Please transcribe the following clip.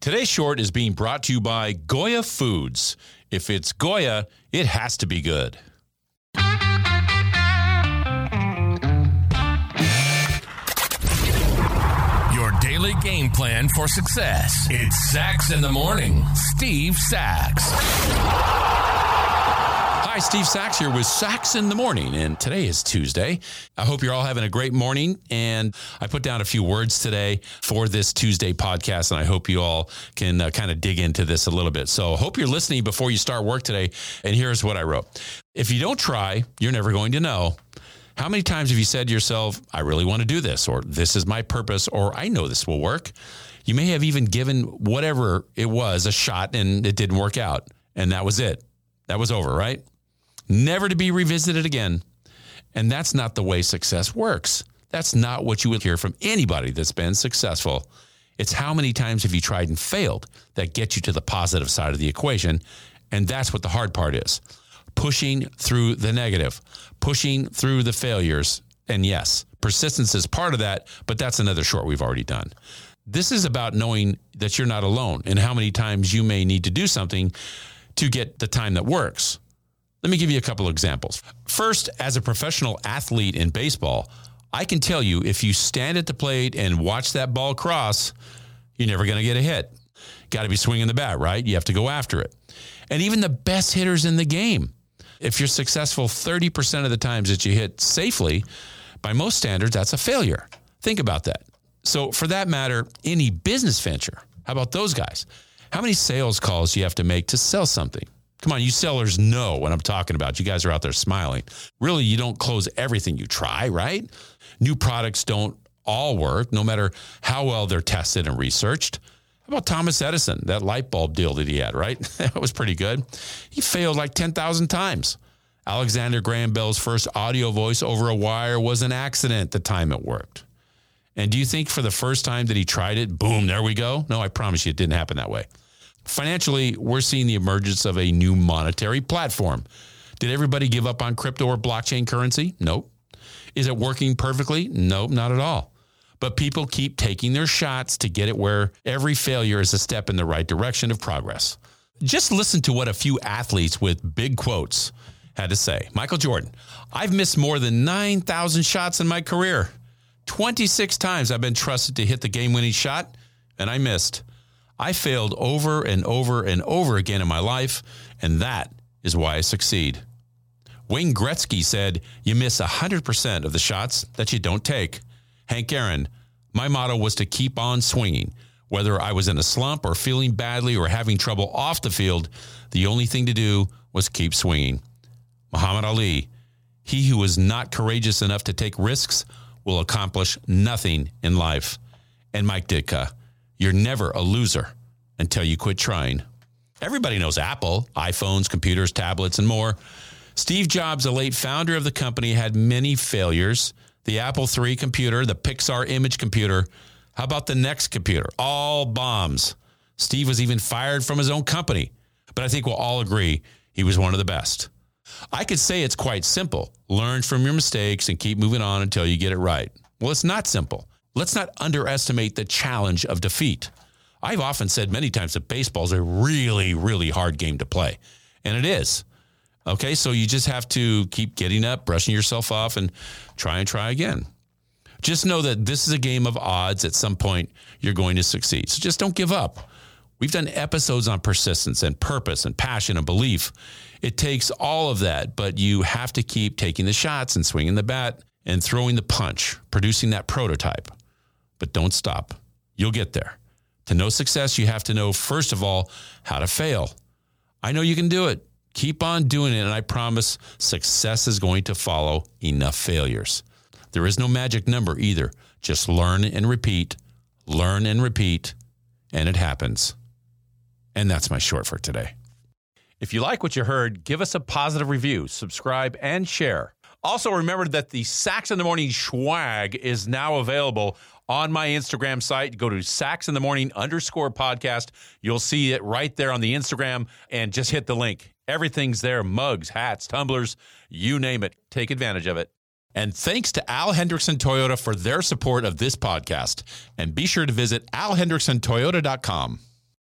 Today's short is being brought to you by Goya Foods. If it's Goya, it has to be good. Your daily game plan for success. It's Sax in the Morning. Steve Sax. Steve Sax here with Sax in the Morning, and today is Tuesday. I hope you're all having a great morning. And I put down a few words today for this Tuesday podcast, and I hope you all can uh, kind of dig into this a little bit. So, hope you're listening before you start work today. And here's what I wrote If you don't try, you're never going to know. How many times have you said to yourself, I really want to do this, or this is my purpose, or I know this will work? You may have even given whatever it was a shot and it didn't work out. And that was it. That was over, right? Never to be revisited again. And that's not the way success works. That's not what you would hear from anybody that's been successful. It's how many times have you tried and failed that gets you to the positive side of the equation. And that's what the hard part is pushing through the negative, pushing through the failures. And yes, persistence is part of that, but that's another short we've already done. This is about knowing that you're not alone and how many times you may need to do something to get the time that works. Let me give you a couple of examples. First, as a professional athlete in baseball, I can tell you if you stand at the plate and watch that ball cross, you're never going to get a hit. Got to be swinging the bat, right? You have to go after it. And even the best hitters in the game, if you're successful 30% of the times that you hit safely, by most standards, that's a failure. Think about that. So, for that matter, any business venture, how about those guys? How many sales calls do you have to make to sell something? Come on, you sellers know what I'm talking about. You guys are out there smiling. Really, you don't close everything you try, right? New products don't all work, no matter how well they're tested and researched. How about Thomas Edison, that light bulb deal that he had, right? that was pretty good. He failed like 10,000 times. Alexander Graham Bell's first audio voice over a wire was an accident the time it worked. And do you think for the first time that he tried it, boom, there we go? No, I promise you it didn't happen that way. Financially, we're seeing the emergence of a new monetary platform. Did everybody give up on crypto or blockchain currency? Nope. Is it working perfectly? Nope, not at all. But people keep taking their shots to get it where every failure is a step in the right direction of progress. Just listen to what a few athletes with big quotes had to say. Michael Jordan, I've missed more than 9,000 shots in my career. 26 times I've been trusted to hit the game winning shot, and I missed. I failed over and over and over again in my life, and that is why I succeed. Wayne Gretzky said, You miss 100% of the shots that you don't take. Hank Aaron, my motto was to keep on swinging. Whether I was in a slump or feeling badly or having trouble off the field, the only thing to do was keep swinging. Muhammad Ali, he who is not courageous enough to take risks will accomplish nothing in life. And Mike Ditka, you're never a loser until you quit trying. Everybody knows Apple, iPhones, computers, tablets, and more. Steve Jobs, the late founder of the company, had many failures. The Apple III computer, the Pixar image computer. How about the NeXT computer? All bombs. Steve was even fired from his own company. But I think we'll all agree he was one of the best. I could say it's quite simple learn from your mistakes and keep moving on until you get it right. Well, it's not simple. Let's not underestimate the challenge of defeat. I've often said many times that baseball is a really, really hard game to play, and it is. Okay, so you just have to keep getting up, brushing yourself off, and try and try again. Just know that this is a game of odds. At some point, you're going to succeed. So just don't give up. We've done episodes on persistence and purpose and passion and belief. It takes all of that, but you have to keep taking the shots and swinging the bat and throwing the punch, producing that prototype. But don't stop. You'll get there. To know success, you have to know, first of all, how to fail. I know you can do it. Keep on doing it, and I promise success is going to follow enough failures. There is no magic number either. Just learn and repeat, learn and repeat, and it happens. And that's my short for today. If you like what you heard, give us a positive review, subscribe, and share. Also, remember that the Sax in the Morning swag is now available on my Instagram site. Go to Sax in the Morning underscore podcast. You'll see it right there on the Instagram and just hit the link. Everything's there mugs, hats, tumblers, you name it. Take advantage of it. And thanks to Al Hendrickson Toyota for their support of this podcast. And be sure to visit alhendricksontoyota.com.